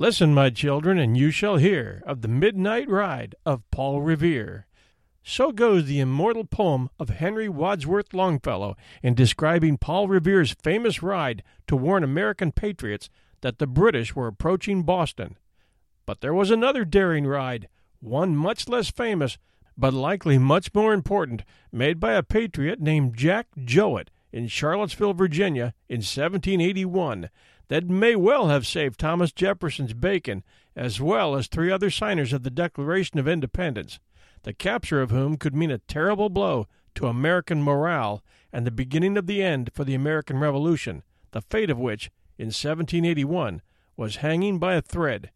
Listen, my children, and you shall hear of the midnight ride of Paul Revere. So goes the immortal poem of Henry Wadsworth Longfellow in describing Paul Revere's famous ride to warn American patriots that the British were approaching Boston. But there was another daring ride, one much less famous, but likely much more important, made by a patriot named Jack Jouett in Charlottesville, Virginia, in 1781, that may well have saved Thomas Jefferson's bacon, as well as three other signers of the Declaration of Independence the capture of whom could mean a terrible blow to American morale and the beginning of the end for the American Revolution, the fate of which, in 1781, was hanging by a thread.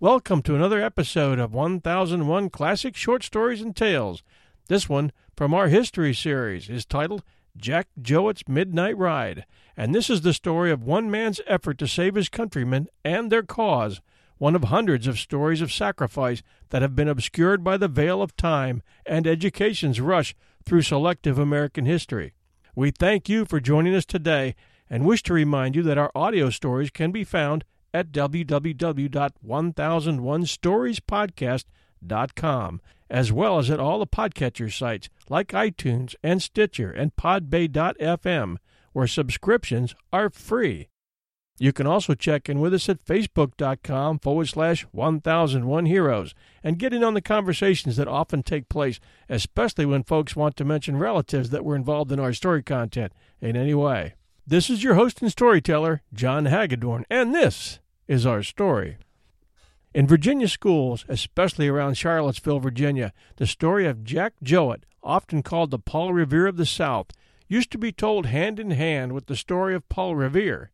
Welcome to another episode of 1001 Classic Short Stories and Tales. This one, from our history series, is titled Jack Jouett's Midnight Ride, and this is the story of one man's effort to save his countrymen and their cause one of hundreds of stories of sacrifice that have been obscured by the veil of time and education's rush through selective American history. We thank you for joining us today and wish to remind you that our audio stories can be found at www.1001storiespodcast.com, as well as at all the podcatcher sites like iTunes and Stitcher and Podbay.fm, where subscriptions are free. You can also check in with us at facebook.com forward slash 1001 Heroes and get in on the conversations that often take place, especially when folks want to mention relatives that were involved in our story content in any way. This is your host and storyteller, John Hagedorn, and this is our story. In Virginia schools, especially around Charlottesville, Virginia, the story of Jack Jouett, often called the Paul Revere of the South, used to be told hand in hand with the story of Paul Revere.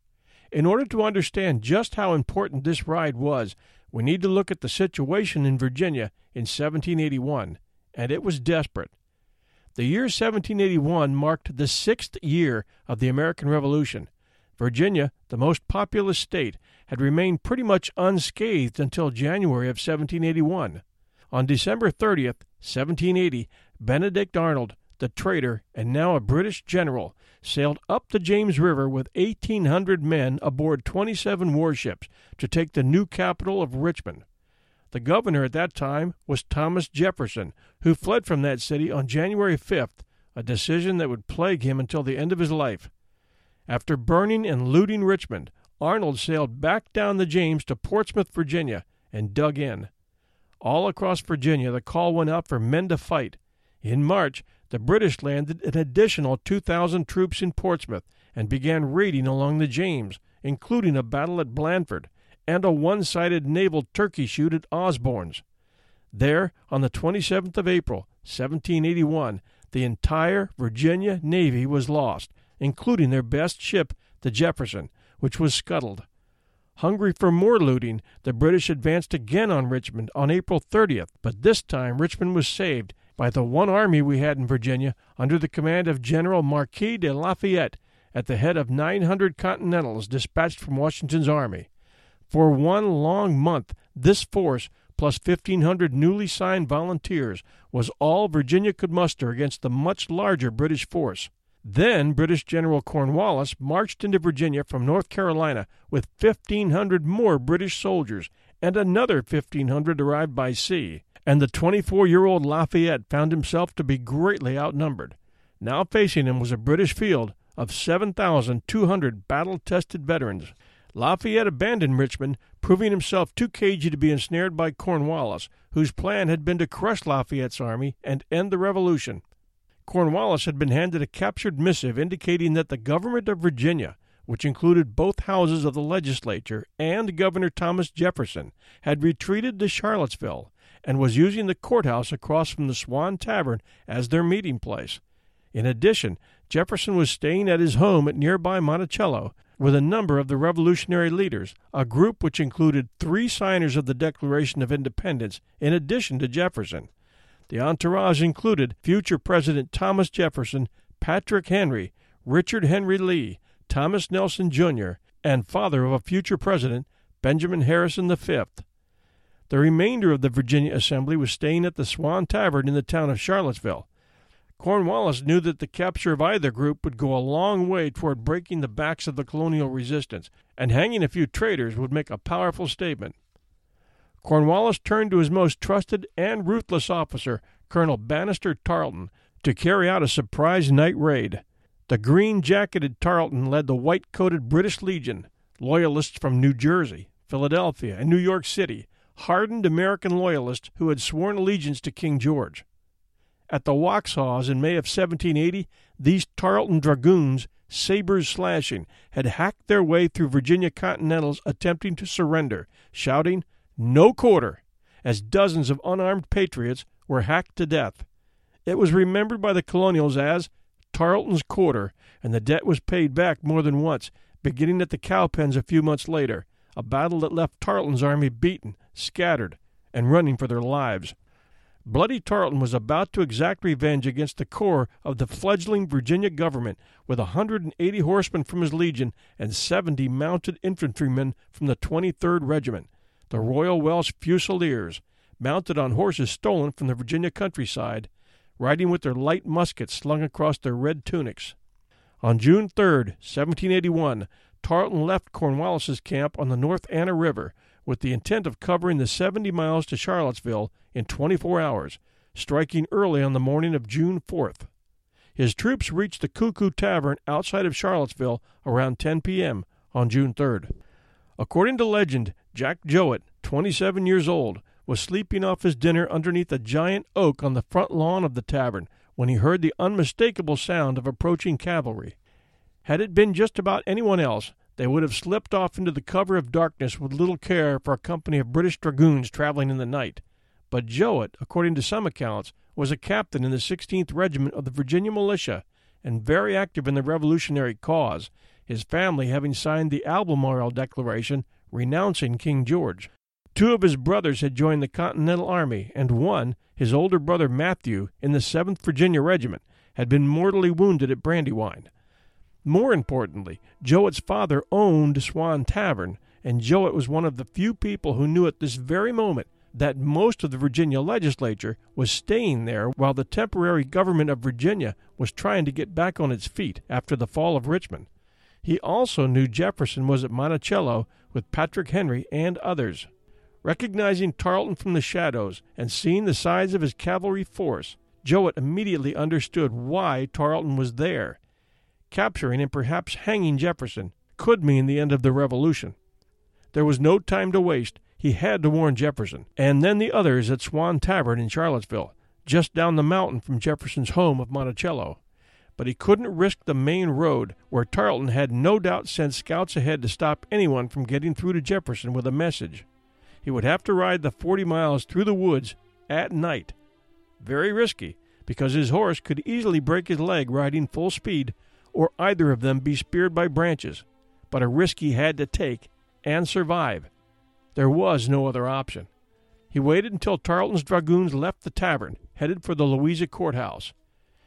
In order to understand just how important this ride was, we need to look at the situation in Virginia in 1781, and it was desperate. The year 1781 marked the sixth year of the American Revolution. Virginia, the most populous state, had remained pretty much unscathed until January of 1781. On December 30th, 1780, Benedict Arnold, the traitor and now a British general, sailed up the James River with 1,800 men aboard 27 warships to take the new capital of Richmond. The governor at that time was Thomas Jefferson, who fled from that city on January 5th, a decision that would plague him until the end of his life. After burning and looting Richmond, Arnold sailed back down the James to Portsmouth, Virginia, and dug in. All across Virginia, the call went out for men to fight. In March, the British landed an additional 2,000 troops in Portsmouth and began raiding along the James, including a battle at Blandford and a one sided naval turkey shoot at Osborne's. There, on the 27th of April, 1781, the entire Virginia Navy was lost, including their best ship, the Jefferson, which was scuttled. Hungry for more looting, the British advanced again on Richmond on April 30th, but this time Richmond was saved by the one army we had in Virginia under the command of General Marquis de Lafayette at the head of 900 Continentals dispatched from Washington's army. For one long month, this force, plus 1,500 newly signed volunteers, was all Virginia could muster against the much larger British force. Then British General Cornwallis marched into Virginia from North Carolina with 1,500 more British soldiers, and another 1,500 arrived by sea and the 24 year old Lafayette found himself to be greatly outnumbered. Now facing him was a British field of 7,200 battle tested veterans. Lafayette abandoned Richmond, proving himself too cagey to be ensnared by Cornwallis, whose plan had been to crush Lafayette's army and end the revolution. Cornwallis had been handed a captured missive indicating that the government of Virginia, which included both houses of the legislature and Governor Thomas Jefferson, had retreated to Charlottesville and was using the courthouse across from the Swan Tavern as their meeting place. In addition, Jefferson was staying at his home at nearby Monticello with a number of the revolutionary leaders, a group which included three signers of the Declaration of Independence in addition to Jefferson. The entourage included future President Thomas Jefferson, Patrick Henry, Richard Henry Lee, Thomas Nelson Jr., and father of a future president, Benjamin Harrison V. The remainder of the Virginia Assembly was staying at the Swan Tavern in the town of Charlottesville. Cornwallis knew that the capture of either group would go a long way toward breaking the backs of the colonial resistance, and hanging a few traitors would make a powerful statement. Cornwallis turned to his most trusted and ruthless officer, Colonel Banastre Tarleton, to carry out a surprise night raid. The green jacketed Tarleton led the white coated British Legion, loyalists from New Jersey, Philadelphia, and New York City, hardened American loyalists who had sworn allegiance to King George. At the Waxhaws in May of 1780, these Tarleton dragoons, sabers slashing, had hacked their way through Virginia Continentals attempting to surrender, shouting, No quarter! as dozens of unarmed patriots were hacked to death. It was remembered by the colonials as Tarleton's Quarter, and the debt was paid back more than once, beginning at the Cowpens a few months later, a battle that left Tarleton's army beaten, scattered, and running for their lives. Bloody Tarleton was about to exact revenge against the core of the fledgling Virginia government with a 180 horsemen from his legion and 70 mounted infantrymen from the 23rd Regiment, the Royal Welsh Fusiliers, mounted on horses stolen from the Virginia countryside, riding with their light muskets slung across their red tunics. On June 3, 1781, Tarleton left Cornwallis's camp on the North Anna River with the intent of covering the 70 miles to Charlottesville in 24 hours, striking early on the morning of June 4th. His troops reached the Cuckoo Tavern outside of Charlottesville around 10 p.m. on June 3rd. According to legend, Jack Jouett, 27 years old, was sleeping off his dinner underneath a giant oak on the front lawn of the tavern when he heard the unmistakable sound of approaching cavalry. Had it been just about anyone else, they would have slipped off into the cover of darkness with little care for a company of British dragoons traveling in the night. But Jouett, according to some accounts, was a captain in the 16th Regiment of the Virginia Militia and very active in the Revolutionary cause, his family having signed the Albemarle Declaration renouncing King George. Two of his brothers had joined the Continental Army, and one, his older brother Matthew, in the 7th Virginia Regiment, had been mortally wounded at Brandywine. More importantly, Jouett's father owned Swan Tavern, and Jouett was one of the few people who knew at this very moment that most of the Virginia legislature was staying there while the temporary government of Virginia was trying to get back on its feet after the fall of Richmond. He also knew Jefferson was at Monticello with Patrick Henry and others. Recognizing Tarleton from the shadows and seeing the size of his cavalry force, Jouett immediately understood why Tarleton was there. Capturing and perhaps hanging Jefferson could mean the end of the Revolution. There was no time to waste. He had to warn Jefferson, and then the others at Swan Tavern in Charlottesville, just down the mountain from Jefferson's home of Monticello. But he couldn't risk the main road, where Tarleton had no doubt sent scouts ahead to stop anyone from getting through to Jefferson with a message. He would have to ride the 40 miles through the woods at night. Very risky, because his horse could easily break his leg riding full speed, or either of them be speared by branches, but a risk he had to take and survive. There was no other option. He waited until Tarleton's dragoons left the tavern, headed for the Louisa courthouse.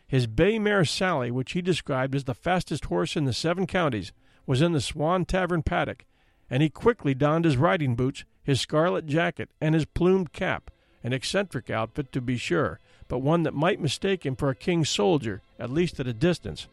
His bay mare Sally, which he described as the fastest horse in the seven counties, was in the Swan Tavern paddock, and he quickly donned his riding boots his scarlet jacket, and his plumed cap, an eccentric outfit to be sure, but one that might mistake him for a king's soldier, at least at a distance.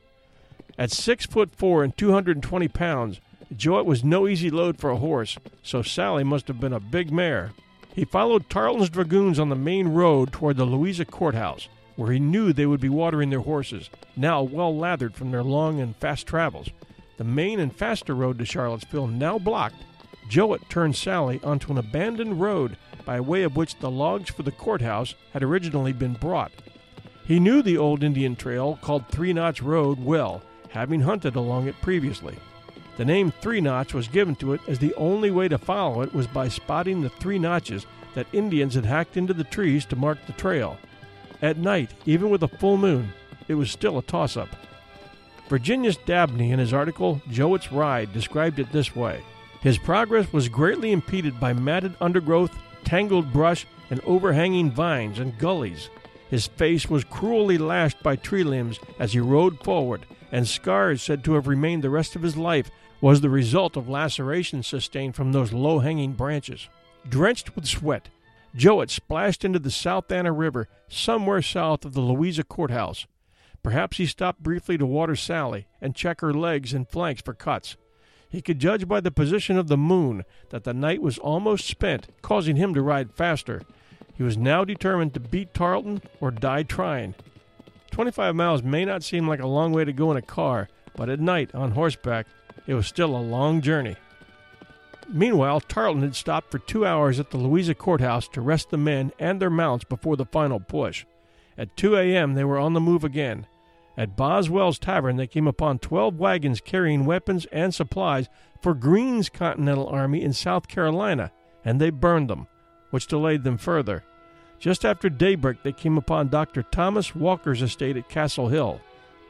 At six foot four and two hundred and twenty pounds, Jouett was no easy load for a horse, so Sally must have been a big mare. He followed Tarleton's dragoons on the main road toward the Louisa courthouse, where he knew they would be watering their horses, now well lathered from their long and fast travels. The main and faster road to Charlottesville now blocked, Jouett turned Sally onto an abandoned road by way of which the logs for the courthouse had originally been brought. He knew the old Indian trail called Three Notch Road well, having hunted along it previously. The name Three Notch was given to it as the only way to follow it was by spotting the three notches that Indians had hacked into the trees to mark the trail. At night, even with a full moon, it was still a toss up. Virginius Dabney, in his article Jouett's Ride, described it this way his progress was greatly impeded by matted undergrowth, tangled brush, and overhanging vines and gullies. His face was cruelly lashed by tree limbs as he rode forward, and scars said to have remained the rest of his life was the result of lacerations sustained from those low hanging branches. Drenched with sweat, Jouett splashed into the South Anna River somewhere south of the Louisa courthouse. Perhaps he stopped briefly to water Sally and check her legs and flanks for cuts. He could judge by the position of the moon that the night was almost spent, causing him to ride faster. He was now determined to beat Tarleton or die trying. 25 miles may not seem like a long way to go in a car, but at night, on horseback, it was still a long journey. Meanwhile, Tarleton had stopped for two hours at the Louisa courthouse to rest the men and their mounts before the final push. At 2 a.m., they were on the move again. At Boswell's Tavern, they came upon 12 wagons carrying weapons and supplies for Greene's Continental Army in South Carolina, and they burned them, which delayed them further. Just after daybreak, they came upon Dr. Thomas Walker's estate at Castle Hill.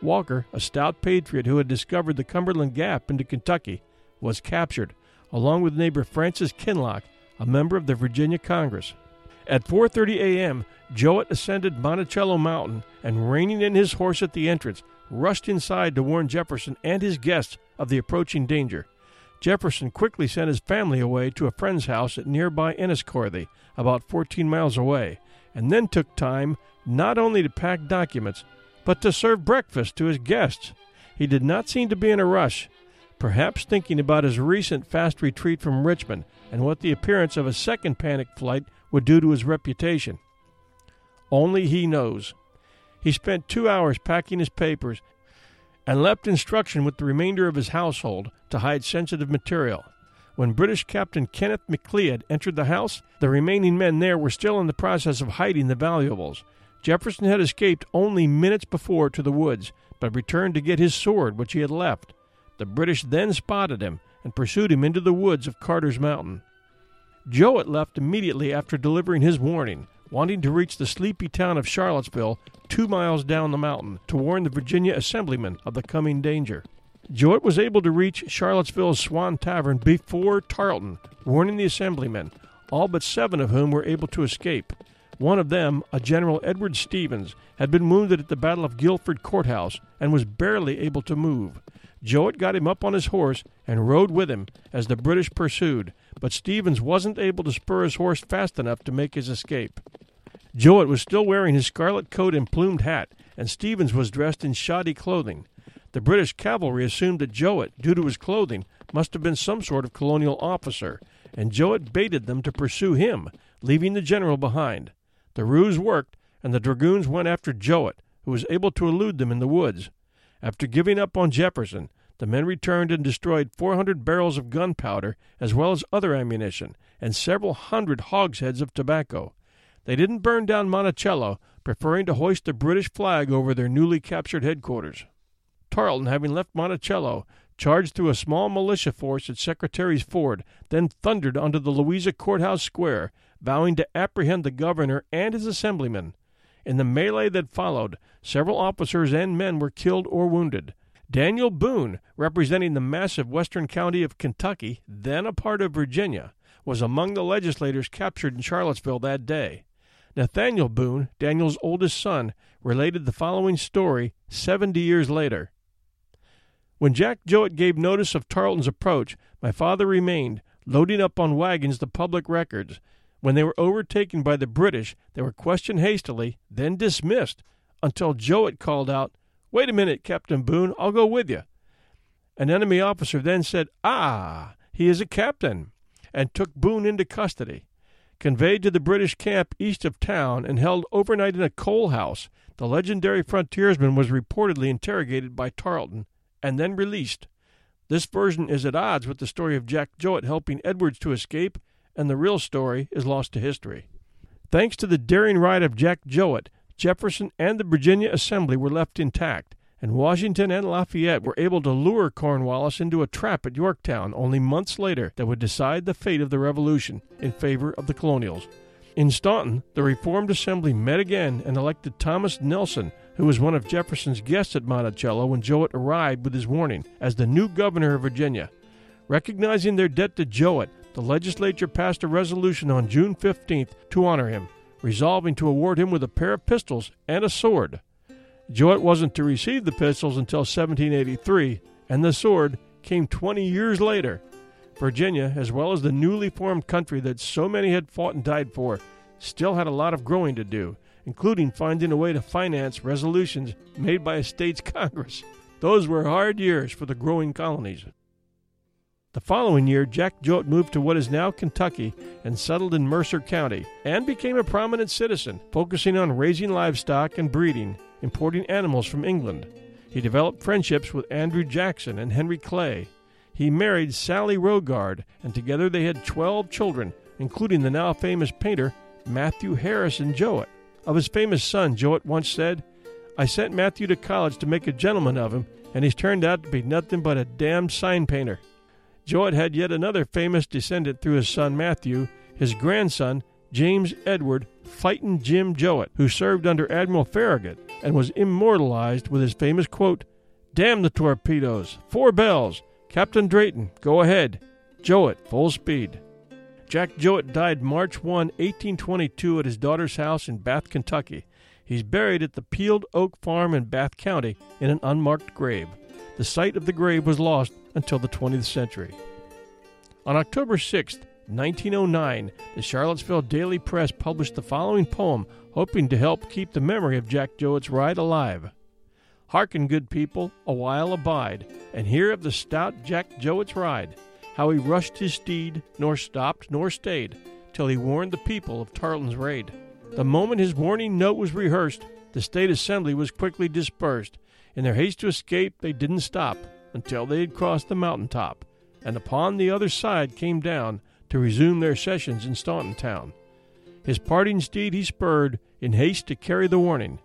Walker, a stout patriot who had discovered the Cumberland Gap into Kentucky, was captured, along with neighbor Francis Kinloch, a member of the Virginia Congress. At 4:30 a.m., Jouett ascended Monticello Mountain and, reining in his horse at the entrance, rushed inside to warn Jefferson and his guests of the approaching danger. Jefferson quickly sent his family away to a friend's house at nearby Enniscorthy, about 14 miles away, and then took time not only to pack documents, but to serve breakfast to his guests. He did not seem to be in a rush, perhaps thinking about his recent fast retreat from Richmond and what the appearance of a second panic flight would do to his reputation. Only he knows. He spent two hours packing his papers and left instruction with the remainder of his household to hide sensitive material. When British Captain Kenneth McLeod entered the house, the remaining men there were still in the process of hiding the valuables. Jefferson had escaped only minutes before to the woods, but returned to get his sword, which he had left. The British then spotted him and pursued him into the woods of Carter's Mountain. Jouett left immediately after delivering his warning, wanting to reach the sleepy town of Charlottesville, two miles down the mountain, to warn the Virginia assemblymen of the coming danger. Jouett was able to reach Charlottesville's Swan Tavern before Tarleton, warning the assemblymen, all but seven of whom were able to escape. One of them, a General Edward Stevens, had been wounded at the Battle of Guilford Courthouse and was barely able to move. Jouett got him up on his horse and rode with him as the British pursued, but Stevens wasn't able to spur his horse fast enough to make his escape. Jouett was still wearing his scarlet coat and plumed hat, and Stevens was dressed in shoddy clothing. The British cavalry assumed that Jouett, due to his clothing, must have been some sort of colonial officer, and Jouett baited them to pursue him, leaving the general behind. The ruse worked, and the dragoons went after Jouett, who was able to elude them in the woods. After giving up on Jefferson, the men returned and destroyed 400 barrels of gunpowder, as well as other ammunition, and several hundred hogsheads of tobacco. They didn't burn down Monticello, preferring to hoist the British flag over their newly captured headquarters. Tarleton, having left Monticello, charged through a small militia force at Secretary's Ford, then thundered onto the Louisa Courthouse Square, vowing to apprehend the governor and his assemblymen. In the melee that followed, several officers and men were killed or wounded. Daniel Boone, representing the massive western county of Kentucky, then a part of Virginia, was among the legislators captured in Charlottesville that day. Nathaniel Boone, Daniel's oldest son, related the following story seventy years later. When Jack Jouett gave notice of Tarleton's approach, my father remained, loading up on wagons the public records. When they were overtaken by the British, they were questioned hastily, then dismissed, until Jouett called out, Wait a minute, Captain Boone, I'll go with you. An enemy officer then said, Ah, he is a captain, and took Boone into custody. Conveyed to the British camp east of town and held overnight in a coal house, the legendary frontiersman was reportedly interrogated by Tarleton and then released. This version is at odds with the story of Jack Jouett helping Edwards to escape, and the real story is lost to history. Thanks to the daring ride of Jack Jouett, Jefferson and the Virginia Assembly were left intact, and Washington and Lafayette were able to lure Cornwallis into a trap at Yorktown only months later that would decide the fate of the Revolution in favor of the colonials. In Staunton, the Reformed Assembly met again and elected Thomas Nelson, who was one of Jefferson's guests at Monticello when Jouett arrived with his warning, as the new governor of Virginia. Recognizing their debt to Jouett, the legislature passed a resolution on June 15th to honor him, resolving to award him with a pair of pistols and a sword. Jouett wasn't to receive the pistols until 1783, and the sword came 20 years later. Virginia, as well as the newly formed country that so many had fought and died for, still had a lot of growing to do, including finding a way to finance resolutions made by a state's Congress. Those were hard years for the growing colonies. The following year, Jack Jouett moved to what is now Kentucky and settled in Mercer County and became a prominent citizen, focusing on raising livestock and breeding, importing animals from England. He developed friendships with Andrew Jackson and Henry Clay. He married Sally Rogard, and together they had 12 children, including the now famous painter Matthew Harrison Jouett. Of his famous son, Jouett once said, I sent Matthew to college to make a gentleman of him, and he's turned out to be nothing but a damned sign painter. Jouett had yet another famous descendant through his son Matthew, his grandson, James Edward Fightin' Jim Jouett, who served under Admiral Farragut and was immortalized with his famous quote, Damn the torpedoes! Four bells! Captain Drayton, go ahead! Jouett, full speed. Jack Jouett died March 1, 1822, at his daughter's house in Bath, Kentucky. He's buried at the Peeled Oak Farm in Bath County in an unmarked grave. The site of the grave was lost until the 20th century. On October 6, 1909, the Charlottesville Daily Press published the following poem, hoping to help keep the memory of Jack Jouett's ride alive. Hearken, good people, a while abide, and hear of the stout Jack Jouett's ride, how he rushed his steed, nor stopped nor stayed, till he warned the people of Tarleton's raid. The moment his warning note was rehearsed, the state assembly was quickly dispersed. In their haste to escape, they didn't stop until they had crossed the mountain top, and upon the other side came down to resume their sessions in Staunton town. His parting steed he spurred in haste to carry the warning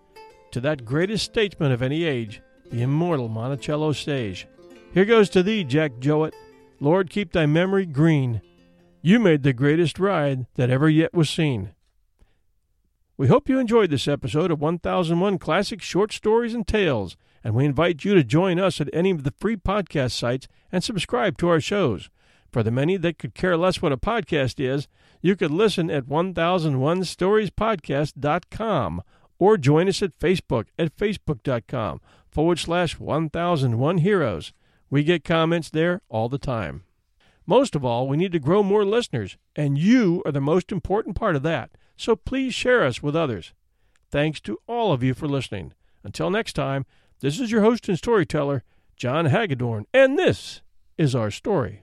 to that greatest statesman of any age, the immortal Monticello Sage. Here goes to thee, Jack Jouett. Lord, keep thy memory green. You made the greatest ride that ever yet was seen. We hope you enjoyed this episode of 1001 Classic Short Stories and Tales, and we invite you to join us at any of the free podcast sites and subscribe to our shows. For the many that could care less what a podcast is, you could listen at 1001storiespodcast.com or join us at Facebook at facebook.com forward slash 1001 heroes. We get comments there all the time. Most of all, we need to grow more listeners, and you are the most important part of that so please share us with others. Thanks to all of you for listening. Until next time, this is your host and storyteller, John Hagedorn, and this is our story.